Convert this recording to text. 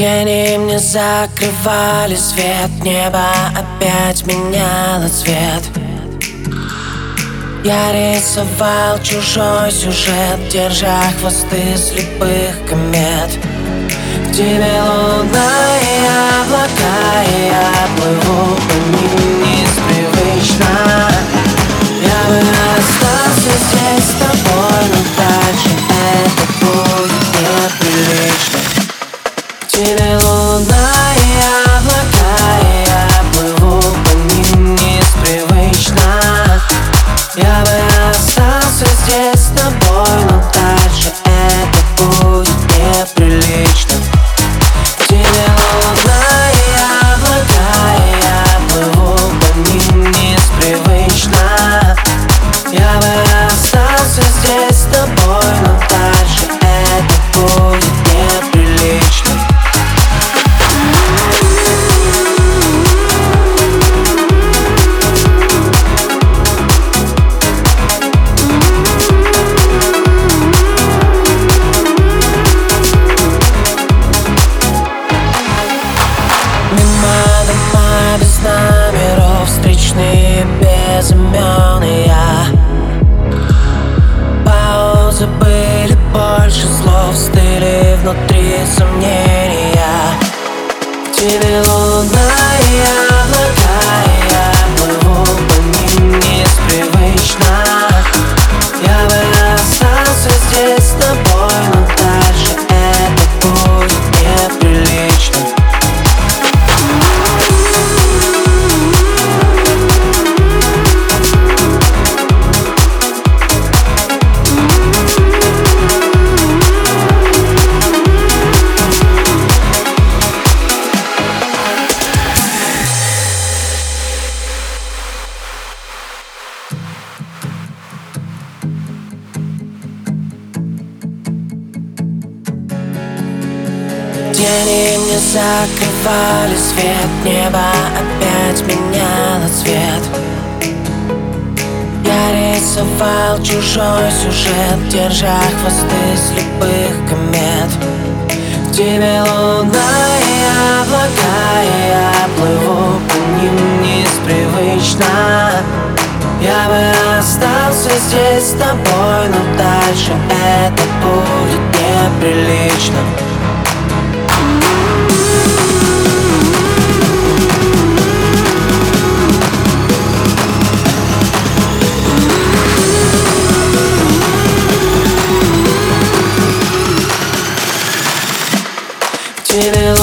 Тени мне закрывали свет. Небо опять меняло цвет. Я рисовал чужой сюжет Держа хвосты слепых комет. К тебе луна и облака Я бы без имен и я. Паузы были больше слов Стыли внутри сомнения. К тебе луна и облака я плыву по ним непривычно закрывали свет Небо опять меняло цвет. Я рисовал чужой сюжет Держа хвосты слепых комет. К тебе луна и облака И я плыву по ним непривычно Я бы остался здесь с тобой Но дальше это будет неприлично Sitting